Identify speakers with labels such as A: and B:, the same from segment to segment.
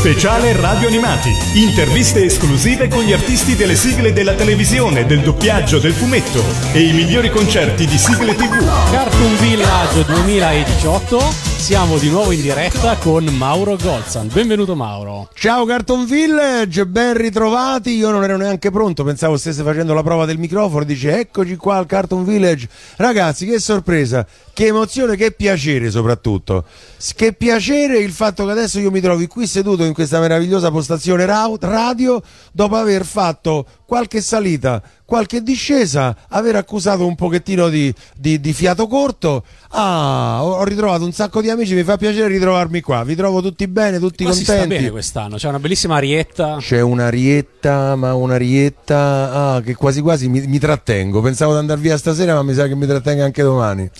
A: Speciale Radio Animati. Interviste esclusive con gli artisti delle sigle della televisione, del doppiaggio, del fumetto e i migliori concerti di sigle TV.
B: Cartoon Village 2018. Siamo di nuovo in diretta con Mauro Golzan. Benvenuto Mauro.
C: Ciao Cartoon Village, ben ritrovati. Io non ero neanche pronto, pensavo stesse facendo la prova del microfono. Dice eccoci qua al Cartoon Village. Ragazzi, che sorpresa, che emozione, che piacere soprattutto. Che piacere il fatto che adesso io mi trovi qui seduto in questa meravigliosa postazione radio dopo aver fatto qualche salita, qualche discesa, aver accusato un pochettino di, di, di, fiato corto. Ah, ho ritrovato un sacco di amici, mi fa piacere ritrovarmi qua. Vi trovo tutti bene, tutti
B: qua
C: contenti.
B: Si sta bene quest'anno, c'è una bellissima arietta.
C: C'è una arietta, ma una arietta ah, che quasi quasi mi, mi trattengo. Pensavo di andare via stasera, ma mi sa che mi trattenga anche domani.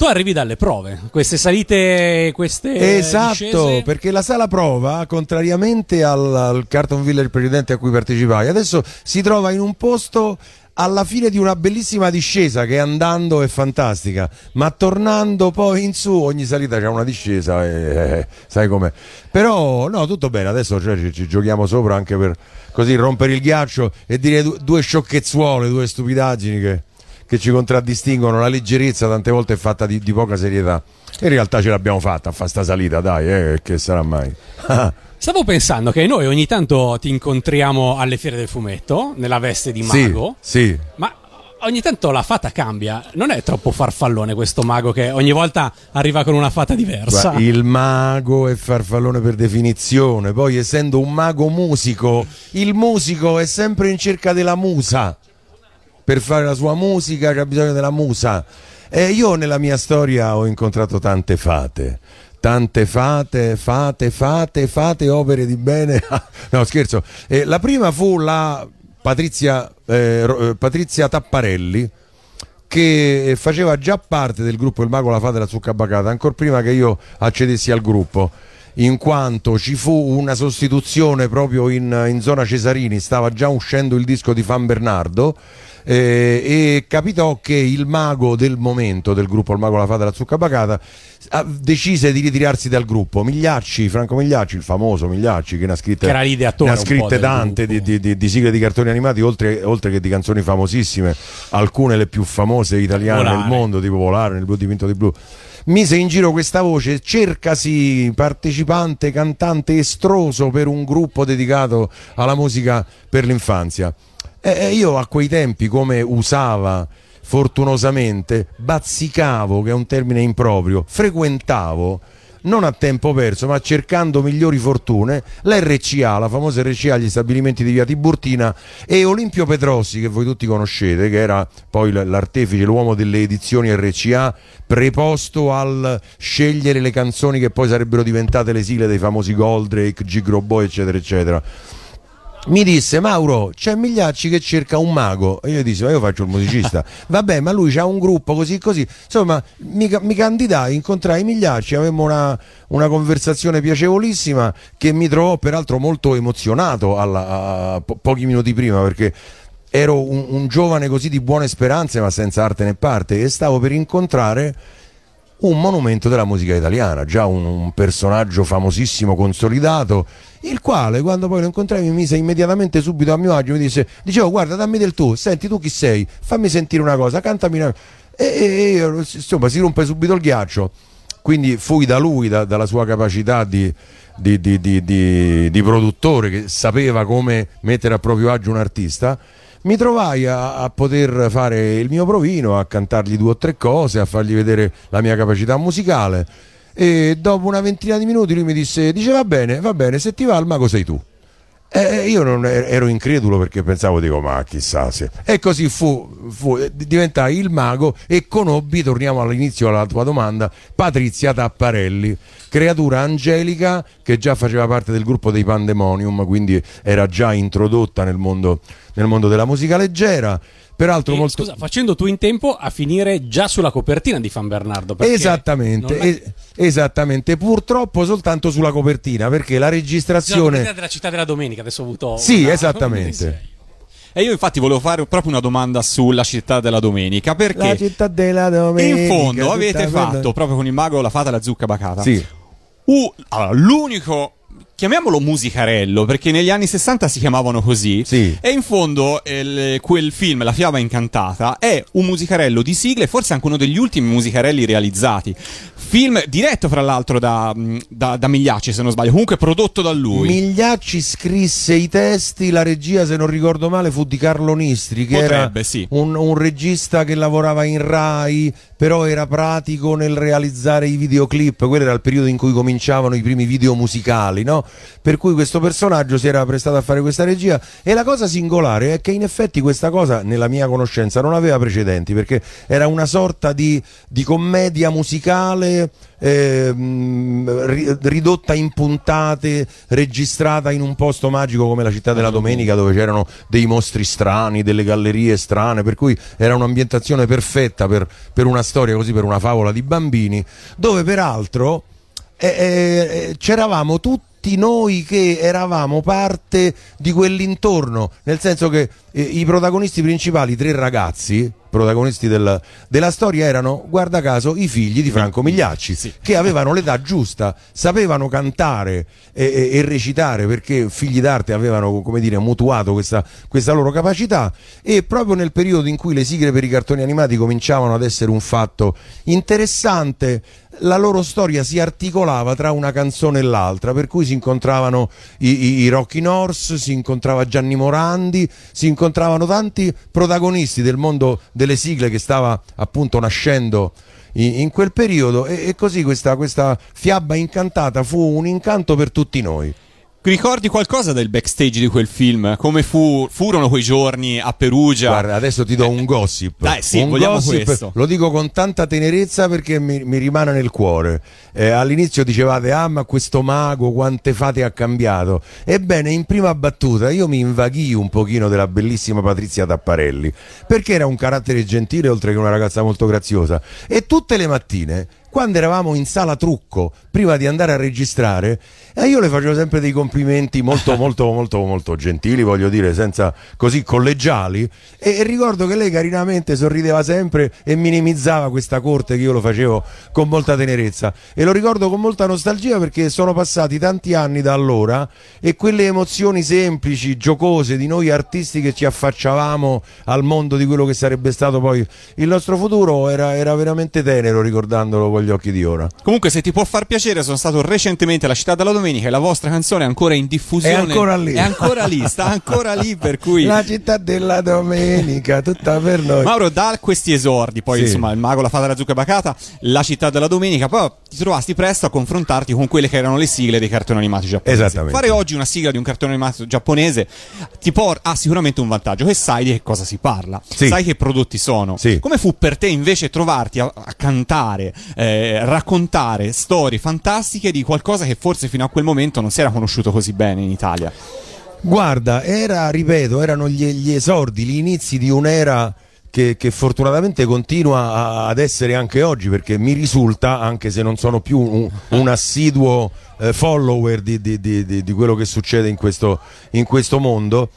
B: Tu arrivi dalle prove, queste salite, queste
C: Esatto,
B: discese.
C: perché la sala prova, contrariamente al, al Carton Village precedente a cui partecipai, adesso si trova in un posto alla fine di una bellissima discesa che andando è fantastica, ma tornando poi in su ogni salita c'è una discesa e eh, sai com'è. Però no, tutto bene, adesso cioè, ci, ci, giochiamo sopra anche per così rompere il ghiaccio e dire due, due sciocchezzuole, due stupidaggini che che ci contraddistinguono, la leggerezza tante volte è fatta di, di poca serietà. In realtà ce l'abbiamo fatta a fare sta salita, dai, eh, che sarà mai.
B: Stavo pensando che noi ogni tanto ti incontriamo alle fiere del fumetto, nella veste di mago.
C: Sì, sì.
B: Ma ogni tanto la fata cambia. Non è troppo farfallone questo mago che ogni volta arriva con una fata diversa.
C: Il mago è farfallone per definizione. Poi, essendo un mago musico, il musico è sempre in cerca della musa per fare la sua musica c'è bisogno della musa. E io nella mia storia ho incontrato tante fate, tante fate, fate, fate, fate opere di bene. no, scherzo. Eh, la prima fu la Patrizia, eh, eh, Patrizia Tapparelli che faceva già parte del gruppo Il Mago, la Fata e la Zucca Bacata, ancora prima che io accedessi al gruppo in quanto ci fu una sostituzione proprio in, in zona Cesarini, stava già uscendo il disco di Fan Bernardo eh, e capitò che il mago del momento del gruppo Il Mago la Fata della Zucca Bacata decise di ritirarsi dal gruppo Migliacci, Franco Migliacci, il famoso Migliacci che ne ha scritte, ne ha scritte tante di, di, di, di, sigle di cartoni animati oltre, oltre, che di canzoni famosissime alcune le più famose italiane Volare. nel mondo tipo Volare, nel blu dipinto di blu mise in giro questa voce, cercasi partecipante, cantante estroso per un gruppo dedicato alla musica per l'infanzia. E io a quei tempi, come usava fortunosamente, bazzicavo, che è un termine improprio, frequentavo non a tempo perso, ma cercando migliori fortune, l'RCA, la famosa RCA, gli stabilimenti di via Tiburtina e Olimpio Petrossi, che voi tutti conoscete, che era poi l'artefice, l'uomo delle edizioni RCA, preposto al scegliere le canzoni che poi sarebbero diventate le sigle dei famosi Goldrake, Gigro Boy, eccetera, eccetera mi disse Mauro c'è Migliacci che cerca un mago. E io dissi ma io faccio il musicista. Vabbè ma lui ha un gruppo così così. Insomma mi, mi candidai incontrai Migliacci avemmo una, una, conversazione piacevolissima che mi trovò peraltro molto emozionato alla, a, po- pochi minuti prima perché ero un, un giovane così di buone speranze ma senza arte né parte e stavo per incontrare un monumento della musica italiana, già un, un, personaggio famosissimo, consolidato, il quale quando poi lo incontrai mi mise immediatamente subito a mio agio, mi disse, dicevo guarda dammi del tu, senti tu chi sei, fammi sentire una cosa, cantami una... E, e, e insomma si rompe subito il ghiaccio, quindi fui da lui, da, dalla sua capacità di, di, di, di produttore che sapeva come mettere a proprio agio un artista, mi trovai a, a, poter fare il mio provino, a cantargli due o tre cose, a fargli vedere la mia capacità musicale e dopo una ventina di minuti lui mi disse, dice va bene, va bene, se ti va al mago sei tu. E io non ero incredulo perché pensavo, dico, ma chissà se. E così fu, fu, diventai il mago e conobbi, torniamo all'inizio alla tua domanda, Patrizia Tapparelli, creatura angelica che già faceva parte del gruppo dei Pandemonium, quindi era già introdotta nel mondo, nel mondo della musica leggera Peraltro
B: e,
C: molto...
B: Scusa, facendo tu in tempo a finire già sulla copertina di Fan Bernardo.
C: Esattamente, è... es- esattamente. Purtroppo soltanto sulla copertina, perché la registrazione...
B: La della città della domenica, adesso ho avuto...
C: Sì, una... esattamente.
D: E io infatti volevo fare proprio una domanda sulla città della domenica, perché...
C: La città della domenica...
D: In fondo avete fatto, proprio con il mago, la fata e la zucca bacata.
C: Sì.
D: Uh, allora, l'unico chiamiamolo musicarello, perché negli anni 60 si chiamavano così.
C: Sì.
D: E in fondo il- quel film, La fiaba incantata, è un musicarello di sigle, forse anche uno degli ultimi musicarelli realizzati. Film diretto, fra l'altro, da, da, da Migliacci, se non sbaglio, comunque prodotto da lui.
C: Migliacci scrisse i testi, la regia, se non ricordo male, fu di Carlo Nistri, che
D: Potrebbe,
C: era
D: sì.
C: un, un regista che lavorava in Rai, però era pratico nel realizzare i videoclip. Quello era il periodo in cui cominciavano i primi video musicali, no? Per cui questo personaggio si era prestato a fare questa regia. E la cosa singolare è che in effetti questa cosa, nella mia conoscenza, non aveva precedenti, perché era una sorta di, di commedia musicale ri- ridotta in puntate, registrata in un posto magico come la città della domenica, dove c'erano dei mostri strani, delle gallerie strane, per cui era un'ambientazione perfetta per, per una storia così, per una favola di bambini, dove peraltro eh, eh, c'eravamo tutti noi che eravamo parte di quell'intorno, nel senso che eh, i protagonisti principali, tre ragazzi, protagonisti del- della storia, erano, guarda caso, i figli di Franco Migliacci, che avevano l'età giusta, sapevano cantare e, e- e recitare perché figli d'arte avevano, come dire, mutuato questa, questa loro capacità. E proprio nel periodo in cui le sigle per i cartoni animati cominciavano ad essere un fatto interessante, la loro storia si articolava tra una canzone e l'altra, per cui si incontravano i, i, i Rocky Norse, si incontrava Gianni Morandi, si incontravano tanti protagonisti del mondo delle sigle che stava appunto nascendo in, in quel periodo e, e così questa, questa fiaba incantata fu un incanto per tutti noi.
D: Ricordi qualcosa del backstage di quel film? Come fu- furono quei giorni a Perugia?
C: Guarda, adesso ti do un gossip.
D: Dai, sì,
C: un
D: vogliamo
C: gossip,
D: questo.
C: Lo dico con tanta tenerezza perché mi, mi rimane nel cuore. Eh, all'inizio dicevate, ah, ma questo mago quante fate ha cambiato. Ebbene, in prima battuta io mi invaghii un pochino della bellissima Patrizia Tapparelli, perché era un carattere gentile oltre che una ragazza molto graziosa. E tutte le mattine quando eravamo in sala trucco prima di andare a registrare eh, io le facevo sempre dei complimenti molto molto molto molto gentili voglio dire senza così collegiali. E, e ricordo che lei carinamente sorrideva sempre e minimizzava questa corte che io lo facevo con molta tenerezza. E lo ricordo con molta nostalgia perché sono passati tanti anni da allora e quelle emozioni semplici giocose di noi artisti che ci affacciavamo al mondo di quello che sarebbe stato poi il nostro futuro era, era veramente tenero ricordandolo con gli occhi di ora
D: Comunque, se ti può far piacere, sono stato recentemente alla città della domenica e la vostra canzone è ancora in diffusione.
C: È ancora lì.
D: È ancora lì, sta ancora lì. Per cui.
C: La città della domenica, tutta per noi.
D: Mauro, da questi esordi, poi
C: Sì.
D: insomma il mago, la fata della zucca bacata, la città della domenica, poi ti trovasti presto a confrontarti con quelle che erano le sigle dei cartoni animati giapponesi.
C: Esattamente.
D: Fare oggi una sigla di un cartone animato giapponese ti por- ha sicuramente un vantaggio, che sai di che cosa si parla,
C: Sì.
D: sai che prodotti sono.
C: Sì.
D: Come fu per te invece trovarti a, a cantare, eh, raccontare storie fantastiche di qualcosa che forse fino a quel momento non si era conosciuto così bene in Italia?
C: Guarda, era, ripeto, erano gli, gli esordi, gli inizi di un'era che, che fortunatamente continua a- ad essere anche oggi, perché mi risulta, anche se non sono più un, un assiduo eh, follower di, di- di- di- di quello che succede in questo, in questo mondo,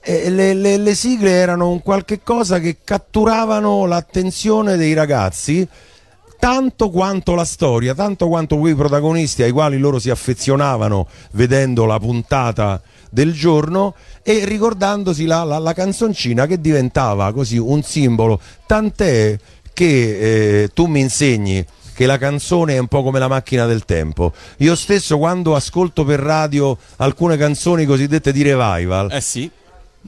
C: eh, le, le- le sigle erano un qualche cosa che catturavano l'attenzione dei ragazzi tanto quanto la storia, tanto quanto quei protagonisti ai quali loro si affezionavano vedendo la puntata del giorno e ricordandosi la, la- la canzoncina che diventava così un simbolo, tant'è che eh, tu mi insegni che la canzone è un po' come la macchina del tempo. Io stesso quando ascolto per radio alcune canzoni cosiddette di revival,
D: Eh sì.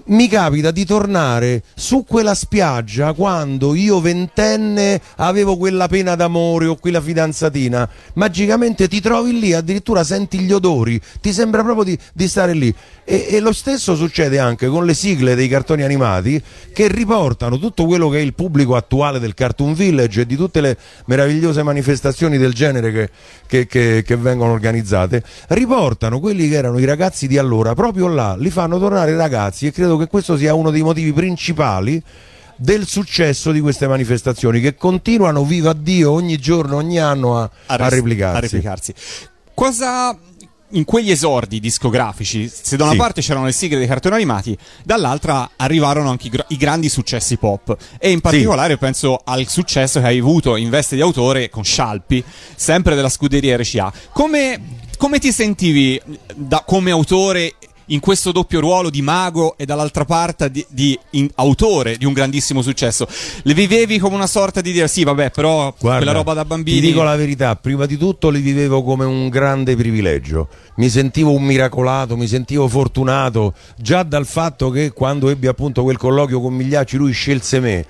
C: Mi capita di tornare su quella spiaggia quando io ventenne avevo quella pena d'amore o quella fidanzatina. Magicamente ti trovi lì, addirittura senti gli odori, ti sembra proprio di, di stare lì. E, e lo stesso succede anche con le sigle dei cartoni animati che riportano tutto quello che è il pubblico attuale del Cartoon Village e di tutte le meravigliose manifestazioni del genere che, che- che- che vengono organizzate. Riportano quelli che erano i ragazzi di allora proprio là, li fanno tornare ragazzi e credo che questo sia uno dei motivi principali del successo di queste manifestazioni che continuano viva Dio ogni giorno, ogni anno a, a
D: res-
C: replicarsi.
D: a replicarsi. Cosa in quegli esordi discografici, se da una
C: Sì.
D: parte c'erano le sigle dei cartoni animati, dall'altra arrivarono anche i, gr- i grandi successi pop. E in particolare penso al successo che hai avuto in veste di autore con Scialpi, sempre della scuderia RCA. Come come ti sentivi da- come autore in questo doppio ruolo di mago e dall'altra parte di, di in- autore di un grandissimo successo? Le vivevi come una sorta di dire sì, vabbè, però
C: Guarda,
D: quella roba da bambini.
C: Ti dico la verità, prima di tutto li vivevo come un grande privilegio. Mi sentivo un miracolato, mi sentivo fortunato già dal fatto che quando ebbi appunto quel colloquio con Migliacci lui scelse me.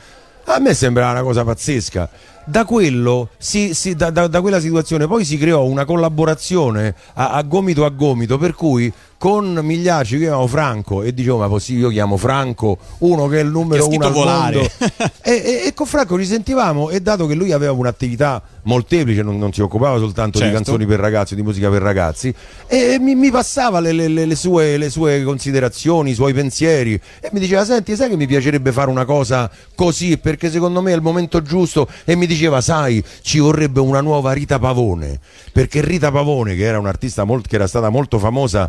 C: A me sembrava una cosa pazzesca. Da, quello, si- si- da, da- da quella situazione poi si creò una collaborazione a, a gomito a gomito per cui con Migliacci io chiamavo Franco e dicevo ma possibile io chiamo Franco uno che è il numero
D: Che
C: uno al
D: Volare.
C: mondo e, e- e con Franco ci sentivamo e dato che lui aveva un'attività molteplice, non, non si occupava soltanto di
D: Certo.
C: canzoni per ragazzi, di musica per ragazzi, e mi, mi passava le, le- le- sue, le sue considerazioni, i suoi pensieri e mi diceva senti sai che mi piacerebbe fare una cosa così perché secondo me è il momento giusto e mi diceva sai ci vorrebbe una nuova Rita Pavone perché Rita Pavone che era un'artista molt- che era stata molto famosa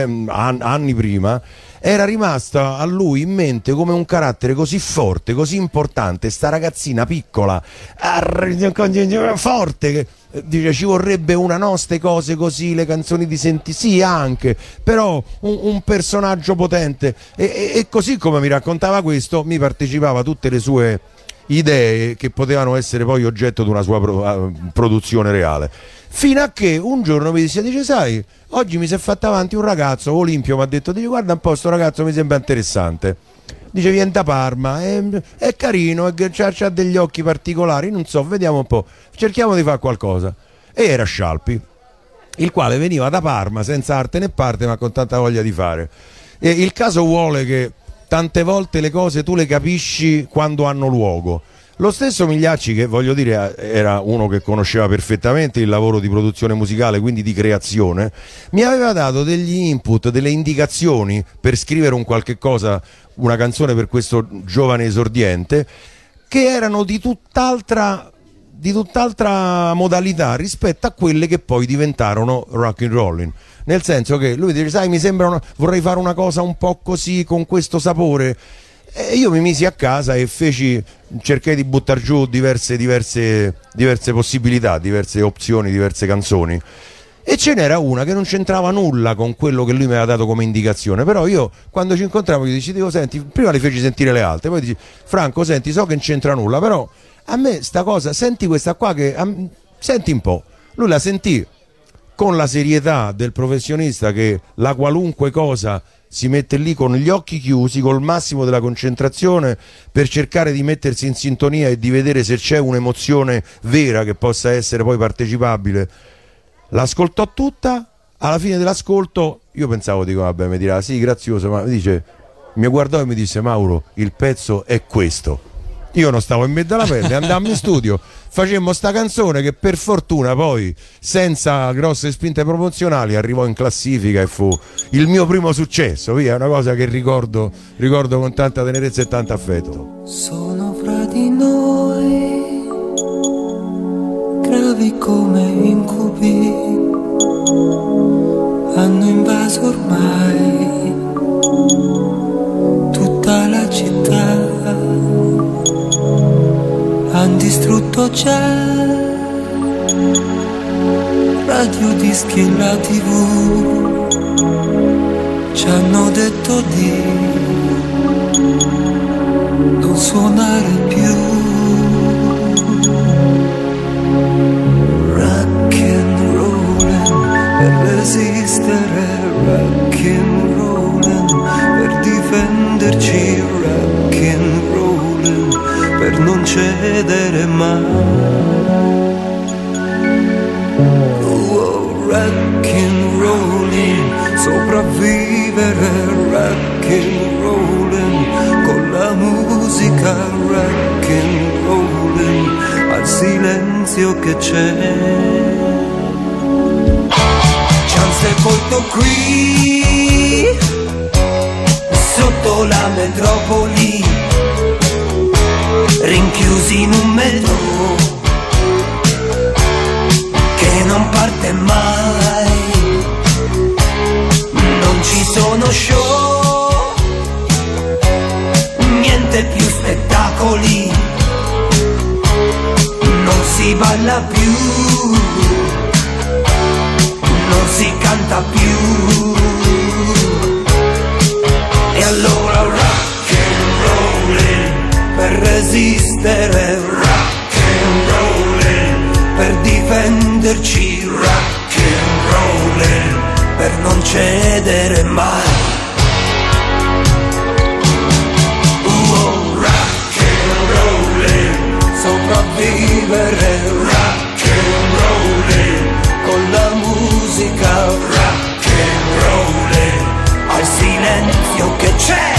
C: an- anni prima era rimasta a lui in mente come un carattere così forte, così importante, sta ragazzina piccola, arr- forte, che eh, dice ci vorrebbe una no, cose così, le canzoni di Senti, sì anche, però un, un personaggio potente e, e- e così come mi raccontava questo mi partecipava tutte le sue idee che potevano essere poi oggetto di una sua pro- eh, produzione reale. Fino a che un giorno mi disse, dice, sai, oggi mi si è fatto avanti un ragazzo, Olimpio mi ha detto, dice, guarda un po', sto ragazzo mi sembra interessante. Dice, viene da Parma, è, è carino, ha degli occhi particolari, non so, vediamo un po', cerchiamo di fare qualcosa. E era Scialpi, il quale veniva da Parma senza arte né parte, ma con tanta voglia di fare. E il caso vuole che tante volte le cose tu le capisci quando hanno luogo. Lo stesso Migliacci, che voglio dire era uno che conosceva perfettamente il lavoro di produzione musicale, quindi di creazione, mi aveva dato degli input, delle indicazioni per scrivere un qualche cosa, una canzone per questo giovane esordiente, che erano di tutt'altra di tutt'altra modalità rispetto a quelle che poi diventarono rock and rolling. Nel senso che lui dice, sai, mi sembra una- vorrei fare una cosa un po' così, con questo sapore. E io mi misi a casa e feci, cercai di buttare giù diverse, diverse, diverse possibilità, diverse opzioni, diverse canzoni. E ce n'era una che non c'entrava nulla con quello che lui mi aveva dato come indicazione. Però io quando ci incontravo gli dicevo, senti, prima le feci sentire le altre, poi dici, Franco, senti, so che non c'entra nulla, però a me sta cosa, senti questa qua che senti un po'. Lui la sentì con la serietà del professionista che la qualunque cosa si mette lì con gli occhi chiusi, col massimo della concentrazione per cercare di mettersi in sintonia e di vedere se c'è un'emozione vera che possa essere poi partecipabile. L'ascoltò tutta, alla fine dell'ascolto io pensavo, dico, vabbè, mi dirà sì, grazioso, ma mi dice, mi guardò e mi disse, Mauro, il pezzo è questo. Io non stavo in mezzo alla pelle, andammo in studio, facemmo sta canzone che per fortuna poi, senza grosse spinte promozionali, arrivò in classifica e fu il mio primo successo, via, è una cosa che ricordo, ricordo con tanta tenerezza e tanto affetto.
E: Sono fra di noi, gravi come incubi, hanno invaso ormai hanno distrutto già radio, dischi e la tv, ci hanno detto di non suonare più. Rock and rollin' per resistere, rock and rollin' per difenderci, non cedere mai. Oh, rock and rollin', sopravvivere, rock and rollin', con la musica rock and rollin', al silenzio che c'è. Ci han sepolto qui, sotto la metropoli, rinchiusi in un metro che non parte mai. Non ci sono show, niente più spettacoli, non si balla più, non si canta più. Resistere, rock and rollin' per difenderci, rock and rollin' per non cedere mai. Uh, rock and rollin', sopravvivere, rock and rollin', con la musica, rock and rollin', al silenzio che c'è.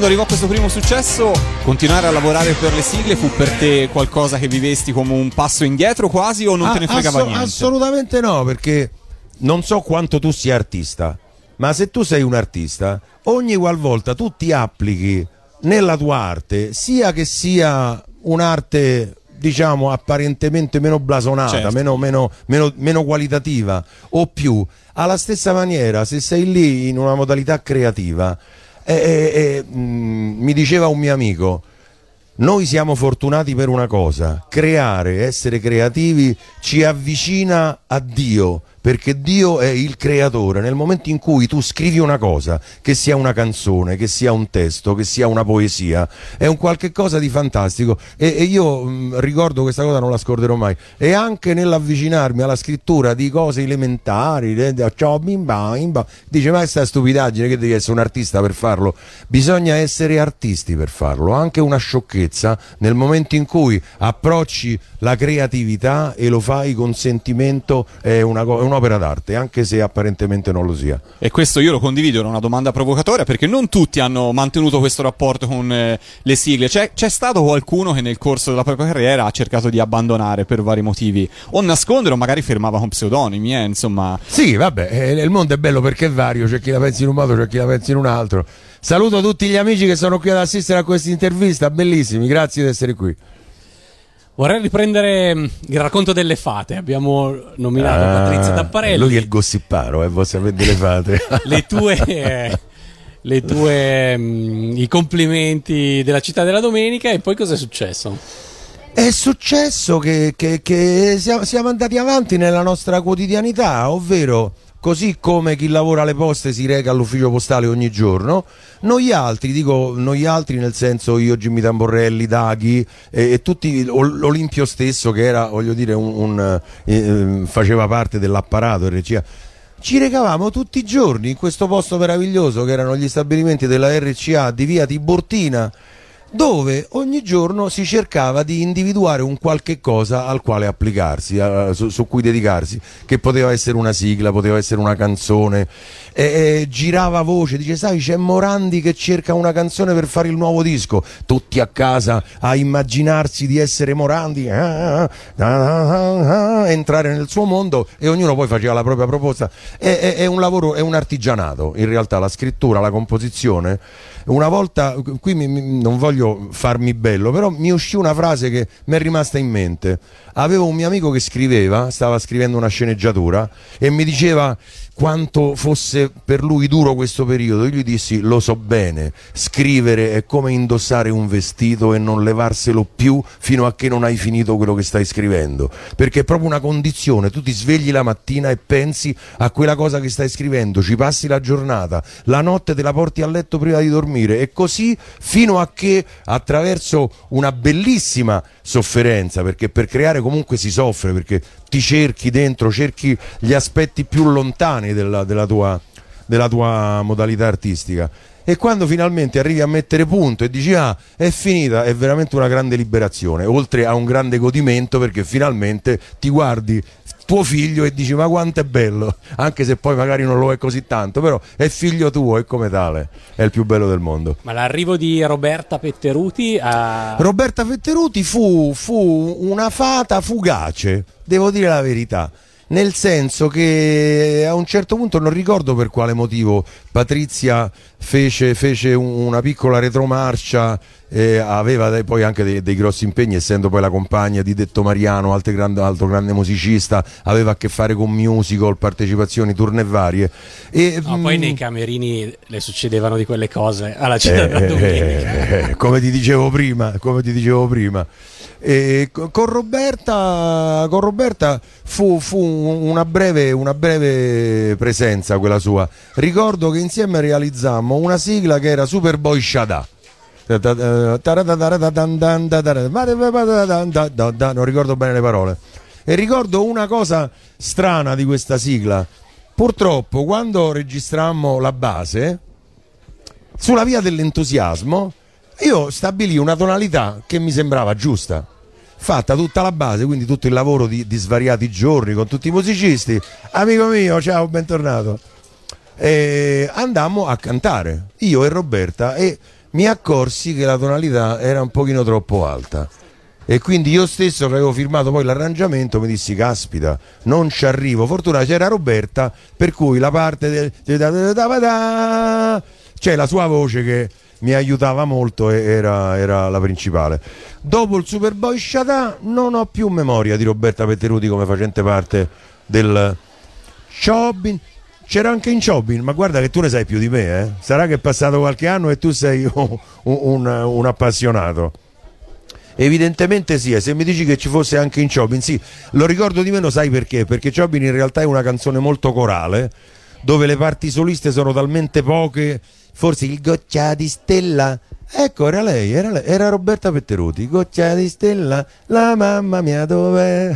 D: Quando arrivò questo primo successo, continuare a lavorare per le sigle fu per te qualcosa che vivesti come un passo indietro quasi o non te ne
C: Ah,
D: fregava
C: asso-
D: niente?
C: Assolutamente no, perché non so quanto tu sia artista, ma se tu sei un artista, ogni qualvolta tu ti applichi nella tua arte, sia che sia un'arte diciamo apparentemente meno blasonata,
D: Certo.
C: meno, meno- meno- meno qualitativa o più, alla stessa maniera se sei lì in una modalità creativa, eh, eh, mm, mi diceva un mio amico, noi siamo fortunati per una cosa, creare, essere creativi ci avvicina a Dio, perché Dio è il creatore. Nel momento in cui tu scrivi una cosa, che sia una canzone, che sia un testo, che sia una poesia, è un qualche cosa di fantastico e, e io mh, ricordo questa cosa, non la scorderò mai. E anche nell'avvicinarmi alla scrittura di cose elementari, de- de- ciao, bimba, bimba, dice ma questa stupidaggine che devi essere un artista per farlo, bisogna essere artisti per farlo, anche una sciocchezza nel momento in cui approcci la creatività e lo fai con sentimento è, una co- è un'opera d'arte, anche se apparentemente non lo sia.
D: E questo io lo condivido, era una domanda provocatoria perché non tutti hanno mantenuto questo rapporto con eh, le sigle. C'è, c'è stato qualcuno che nel corso della propria carriera ha cercato di abbandonare per vari motivi, o nascondere o magari firmava con pseudonimi, eh, insomma.
C: Sì, vabbè, eh, il mondo è bello perché è vario, c'è chi la pensa in un modo, c'è chi la pensa in un altro. Saluto tutti gli amici che sono qui ad assistere a questa intervista, bellissimi, grazie di essere qui.
B: Vorrei riprendere mm, il racconto delle fate. Abbiamo nominato Patrizia Tapparelli.
C: Ah, Lui è il gossiparo, eh, vuoi sapere delle fate.
B: le tue, eh, le tue mm, i complimenti della città della domenica e poi cosa è successo?
C: È successo che, che- che siamo, siamo andati avanti nella nostra quotidianità, ovvero così come chi lavora alle poste si reca all'ufficio postale ogni giorno, noi altri, dico noi altri nel senso io, Jimmy Tamborelli, Daghi e, e tutti, Ol- l'Olimpio stesso che era, voglio dire, un, un, eh, eh, faceva parte dell'apparato RCA. Ci recavamo tutti i giorni in questo posto meraviglioso che erano gli stabilimenti della RCA di via Tiburtina dove ogni giorno si cercava di individuare un qualche cosa al quale applicarsi, a- su, su cui dedicarsi, che poteva essere una sigla, poteva essere una canzone, e, e girava voce, dice sai c'è Morandi che cerca una canzone per fare il nuovo disco, tutti a casa a immaginarsi di essere Morandi, ah, ah, ah, ah, entrare nel suo mondo e ognuno poi faceva la propria proposta, è, è- è un lavoro, è un artigianato, in realtà la scrittura, la composizione Una volta, qui mi- mi- non voglio farmi bello, però mi uscì una frase che mi è rimasta in mente. Avevo un mio amico che scriveva, stava scrivendo una sceneggiatura e mi diceva quanto fosse per lui duro questo periodo. Io gli dissi: Lo so bene, scrivere è come indossare un vestito e non levarselo più fino a che non hai finito quello che stai scrivendo. Perché è proprio una condizione. Tu ti svegli la mattina e pensi a quella cosa che stai scrivendo, ci passi la giornata, la notte te la porti a letto prima di dormire e così fino a che attraverso una bellissima sofferenza, perché per creare comunque si soffre, perché ti cerchi dentro, cerchi gli aspetti più lontani della, della tua, della tua modalità artistica. E quando finalmente arrivi a mettere punto e dici ah è finita, è veramente una grande liberazione, oltre a un grande godimento perché finalmente ti guardi tuo figlio e dici ma quanto è bello, anche se poi magari non lo è così tanto, però è figlio tuo e come tale è il più bello del mondo.
B: Ma l'arrivo di Roberta Petteruti a...
C: Roberta Fetteruti fu, fu una fata fugace, devo dire la verità. Nel senso che a un certo punto non ricordo per quale motivo Patrizia fece, fece un- una piccola retromarcia, eh, aveva poi anche dei, dei grossi impegni, essendo poi la compagna di Detto Mariano, altro grande, altro grande musicista, aveva a che fare con musical, partecipazioni, turne varie. E,
B: No, poi
C: mm,
B: nei camerini le succedevano di quelle cose alla città
C: eh,
B: domenica.
C: eh, eh, come ti dicevo prima, come ti dicevo prima. E co- con Roberta, con Roberta fu, fu una, breve, una breve presenza quella sua. Ricordo che insieme realizzammo una sigla che era Superboy Shada. Non ricordo bene le parole. E ricordo una cosa strana di questa sigla. Purtroppo, quando registrammo la base, sulla via dell'entusiasmo, io stabilì una tonalità che mi sembrava giusta. Fatta tutta la base, quindi tutto il lavoro di, di svariati giorni con tutti i musicisti. Amico mio, ciao, bentornato. E andammo a cantare, io e Roberta, e mi accorsi che la tonalità era un pochino troppo alta. E quindi io stesso che avevo firmato poi l'arrangiamento mi dissi caspita, non ci arrivo. Fortuna c'era Roberta, per cui la parte del cioè la sua voce che mi aiutava molto e era, era la principale. Dopo il Superboy Shada non ho più memoria di Roberta Petteruti come facente parte del Chobin. C'era anche in Chobin, ma guarda che tu ne sai più di me, eh? Sarà che è passato qualche anno e tu sei un, un- un appassionato. Evidentemente sì, e se mi dici che ci fosse anche in Chobin, sì, lo ricordo di meno, sai perché? Perché Chobin in realtà è una canzone molto corale, dove le parti soliste sono talmente poche, forse il goccia di stella. Ecco, era lei, era, lei, era Roberta Petteruti, goccia di stella, la mamma mia dov'è?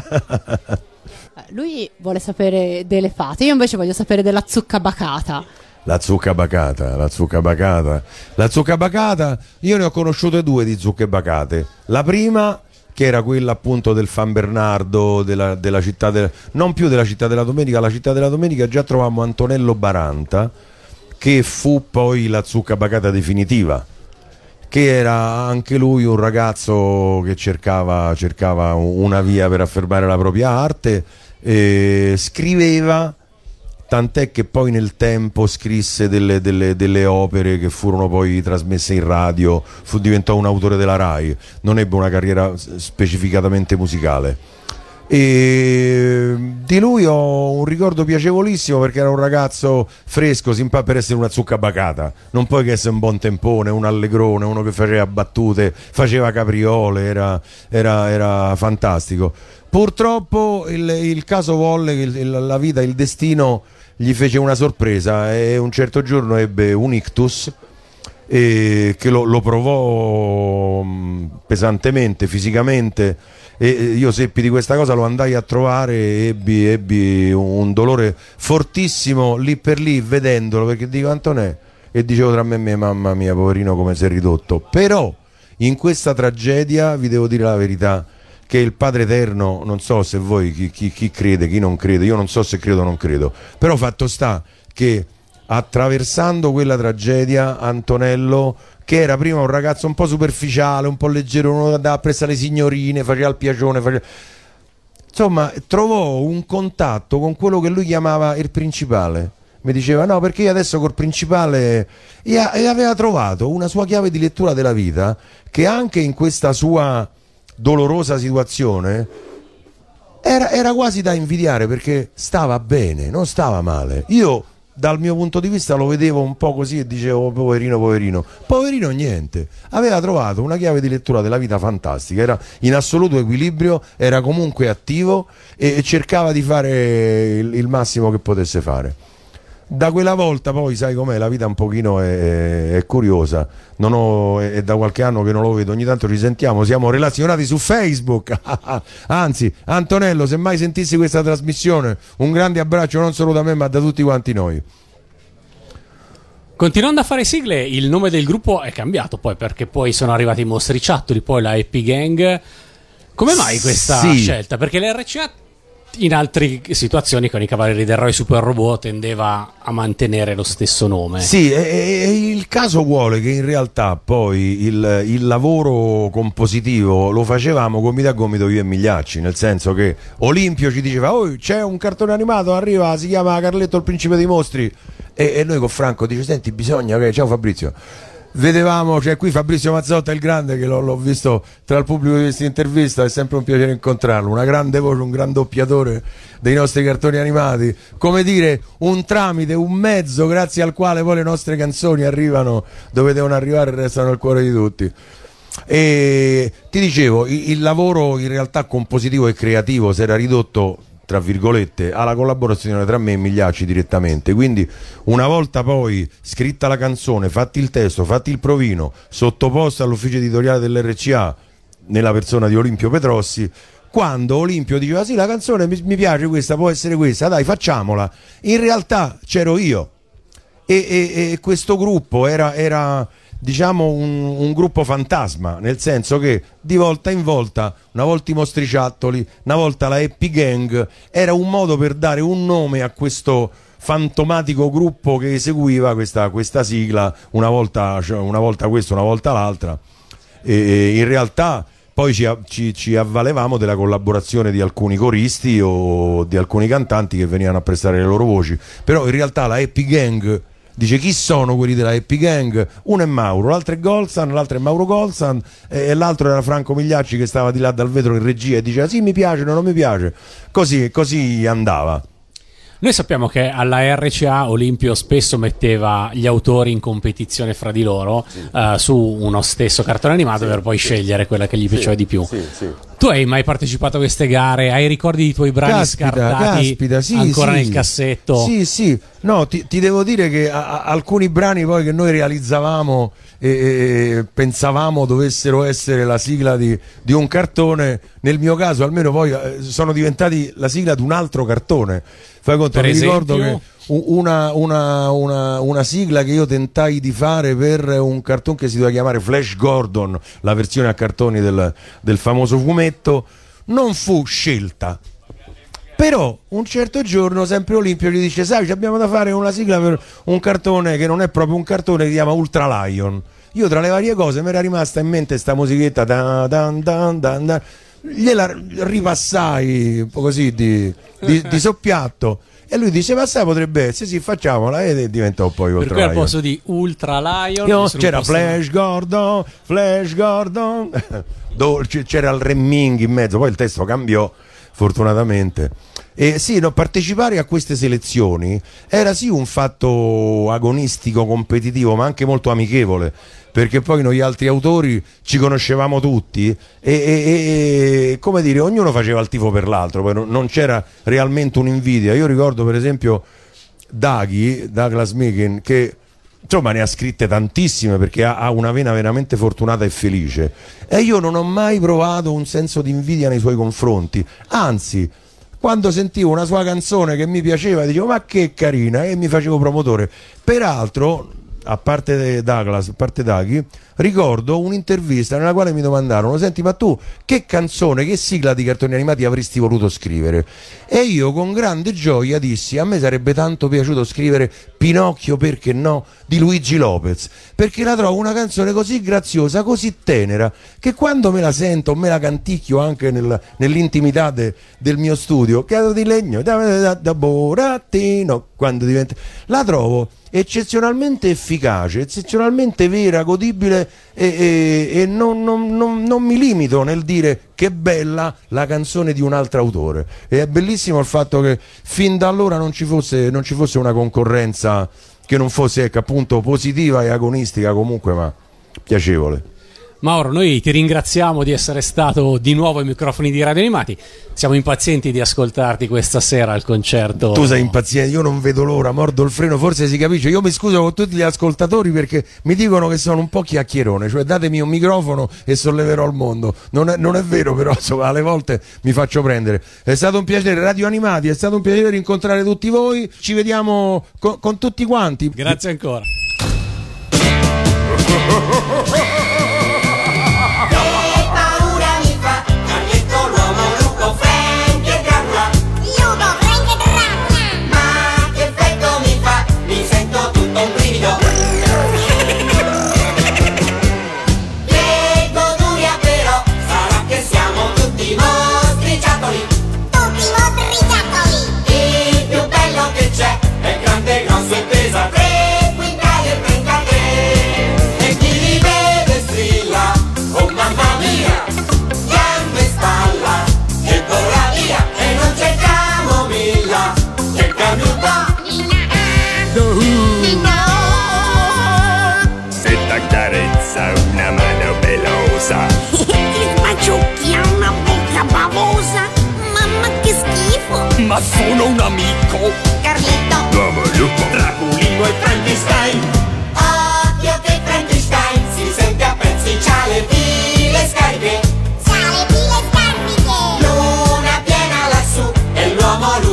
F: Lui vuole sapere delle fate, io invece voglio sapere della zucca bacata.
C: La zucca bacata, la zucca bacata. La zucca bacata, io ne ho conosciute due di zucche bacate. La prima, che era quella appunto del Fan Bernardo, della, della città del- non più della città della domenica, la città della domenica già trovammo Antonello Baranta, che fu poi la zucca bacata definitiva. Che era anche lui un ragazzo che cercava, cercava una via per affermare la propria arte, e scriveva tant'è che poi nel tempo scrisse delle, delle- delle opere che furono poi trasmesse in radio, fu, diventò un autore della RAI, non ebbe una carriera specificatamente musicale. E di lui ho un ricordo piacevolissimo perché era un ragazzo fresco, simpatico per essere una zucca bacata, non poi che essere un buon tempone, un allegrone, uno che faceva battute, faceva capriole, era, era- era fantastico. Purtroppo il, il caso volle che la vita, il destino gli fece una sorpresa e un certo giorno ebbe un ictus che lo, lo provò pesantemente, fisicamente. E io seppi di questa cosa, lo andai a trovare e ebbi, ebbi un dolore fortissimo lì per lì vedendolo perché dico Antonè e dicevo tra me e me mamma mia poverino come è ridotto però in questa tragedia vi devo dire la verità che il Padre Eterno, non so se voi chi, chi- chi crede, chi non crede, io non so se credo o non credo, però fatto sta che attraversando quella tragedia Antonello, che era prima un ragazzo un po' superficiale, un po' leggero, uno che andava a prestare le signorine, faceva il piacione, faceva... insomma trovò un contatto con quello che lui chiamava il principale. mi diceva no perché io adesso col principale e, aveva trovato una sua chiave di lettura della vita che anche in questa sua dolorosa situazione era, era quasi da invidiare perché stava bene, non stava male. Io dal mio punto di vista lo vedevo un po' così e dicevo poverino, poverino. Poverino niente, aveva trovato una chiave di lettura della vita fantastica, era in assoluto equilibrio, era comunque attivo e, e cercava di fare il, il massimo che potesse fare. Da quella volta poi sai com'è, la vita un pochino è, è- curiosa, non ho- è, è da qualche anno che non lo vedo, ogni tanto ci sentiamo, siamo relazionati su Facebook, anzi Antonello se mai sentissi questa trasmissione un grande abbraccio non solo da me ma da tutti quanti noi.
B: Continuando a fare sigle, il nome del gruppo è cambiato poi perché poi sono arrivati i mostriciattoli, poi la Happy Gang. Come mai questa
C: Sì.
B: scelta? Perché l'RCA in altre situazioni con i Cavalieri del Roy Super Robot tendeva a mantenere lo stesso nome.
C: Sì, e, e- il caso vuole che in realtà poi il, il lavoro compositivo lo facevamo gomito a gomito io e Migliacci, nel senso che Olimpio ci diceva oh c'è un cartone animato, arriva, si chiama Carletto il principe dei mostri e, e noi con Franco dice senti bisogna che ciao Fabrizio vedevamo c'è qui Fabrizio Mazzotta il grande che l'ho, l'ho visto tra il pubblico di questa intervista è sempre un piacere incontrarlo. Una grande voce un gran doppiatore dei nostri cartoni animati. Come dire un tramite un mezzo grazie al quale poi le nostre canzoni arrivano dove devono arrivare e restano al cuore di tutti. E ti dicevo il, il lavoro in realtà compositivo e creativo si era ridotto tra virgolette alla collaborazione tra me e Migliacci direttamente. Quindi una volta poi scritta la canzone fatti il testo fatti il provino sottoposta all'ufficio editoriale dell'RCA nella persona di Olimpio Petrossi quando Olimpio diceva sì la canzone mi, piace questa può essere questa dai facciamola. In realtà c'ero io. E, e- e questo gruppo era, era, diciamo un, un gruppo fantasma nel senso che di volta in volta una volta i mostriciattoli una volta la Happy Gang era un modo per dare un nome a questo fantomatico gruppo che eseguiva questa, questa sigla una volta, cioè, una volta questo una volta l'altra. E, e in realtà poi ci, ci- ci avvalevamo della collaborazione di alcuni coristi o di alcuni cantanti che venivano a prestare le loro voci. Però in realtà la Happy Gang dice chi sono quelli della Happy Gang? Uno è Mauro, l'altro è Golsan l'altro è Mauro Golsan e, e l'altro era Franco Migliacci che stava di là dal vetro in regia e diceva sì mi piace, no, non mi piace. Così, così andava.
B: Noi sappiamo che alla RCA Olimpio spesso metteva gli autori in competizione fra di loro eh, su uno stesso cartone animato per poi scegliere quella che gli piaceva di più. Tu hai mai partecipato a queste gare? Hai ricordi di tuoi brani scartati
C: caspita, sì,
B: ancora
C: sì.
B: nel cassetto?
C: Sì, sì, no, ti, ti devo dire che a- a- alcuni brani poi che noi realizzavamo e, e pensavamo dovessero essere la sigla di, di un cartone, nel mio caso almeno poi eh, sono diventati la sigla di un altro cartone. Fai conto,
B: Per
C: mi ricordo
B: esempio?
C: che u- una, una- una- una sigla che io tentai di fare per un cartone che si doveva chiamare Flash Gordon, la versione a cartoni del, del famoso fumetto, non fu scelta. Però un certo giorno sempre Olimpio gli dice sai abbiamo da fare una sigla per un cartone che non è proprio un cartone che si chiama Ultra Lion io tra le varie cose mi era rimasta in mente sta musichetta dan, dan, dan, dan, dan. gliela ripassai così di, di- di soppiatto e lui dice ma sai potrebbe essere sì facciamola e diventò poi
B: Per
C: Ultra
B: cui al posto di Ultra Lion sono
C: c'era Flash Gordon, Flash Gordon, Do- c- c'era il Remming in mezzo, poi il testo cambiò fortunatamente. E sì, no, partecipare a queste selezioni era sì un fatto agonistico, competitivo, ma anche molto amichevole, perché poi noi altri autori ci conoscevamo tutti e, e- e- e, come dire, ognuno faceva il tifo per l'altro, poi non, non c'era realmente un'invidia. Io ricordo per esempio Daghi, Douglas Megan, che insomma ne ha scritte tantissime perché ha, ha una vena veramente fortunata e felice e io non ho mai provato un senso di invidia nei suoi confronti anzi quando sentivo una sua canzone che mi piaceva dicevo ma che carina e mi facevo promotore peraltro a parte Douglas, a parte Daghi, ricordo un'intervista nella quale mi domandarono: Senti, ma tu che canzone, che sigla di cartoni animati avresti voluto scrivere? E io con grande gioia dissi: A me sarebbe tanto piaciuto scrivere Pinocchio, perché no? di Luigi Lopez. Perché la trovo una canzone così graziosa, così tenera, che quando me la sento, me la canticchio anche nel- nell'intimità de- del mio studio, cado di legno, da, da, da burattino, quando diventa... La trovo eccezionalmente efficace, eccezionalmente vera, godibile e, e- e non, non- non- non mi limito nel dire che bella la canzone di un altro autore. E è bellissimo il fatto che fin da allora non ci fosse, non ci fosse una concorrenza che non fosse ecco, appunto positiva e agonistica comunque, ma piacevole.
B: Mauro, noi ti ringraziamo di essere stato di nuovo ai microfoni di Radio Animati. Siamo impazienti di ascoltarti questa sera al concerto.
C: Tu sei impaziente, io non vedo l'ora, mordo il freno, forse si capisce. Io mi scuso con tutti gli ascoltatori perché mi dicono che sono un po' chiacchierone, cioè datemi un microfono e solleverò il mondo. Non è, non è vero, però insomma, alle volte mi faccio prendere. È stato un piacere, Radio Animati, è stato un piacere incontrare tutti voi. Ci vediamo co- con tutti quanti.
B: Grazie ancora.
E: e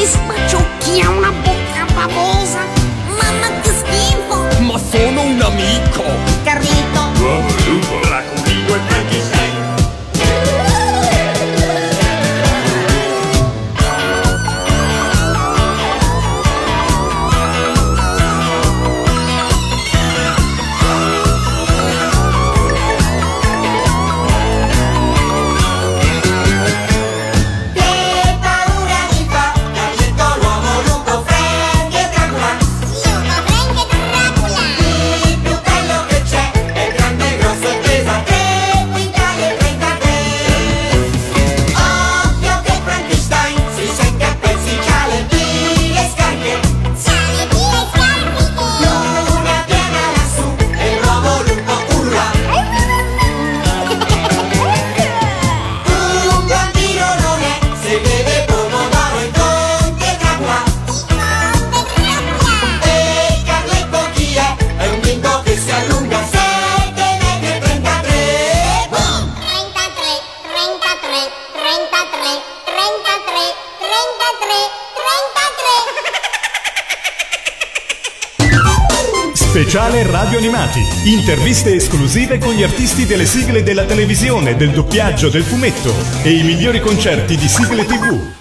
G: Ti sbaciucchi
A: Interviste esclusive con gli artisti delle sigle della televisione, del doppiaggio, del fumetto e i migliori concerti di sigle TV.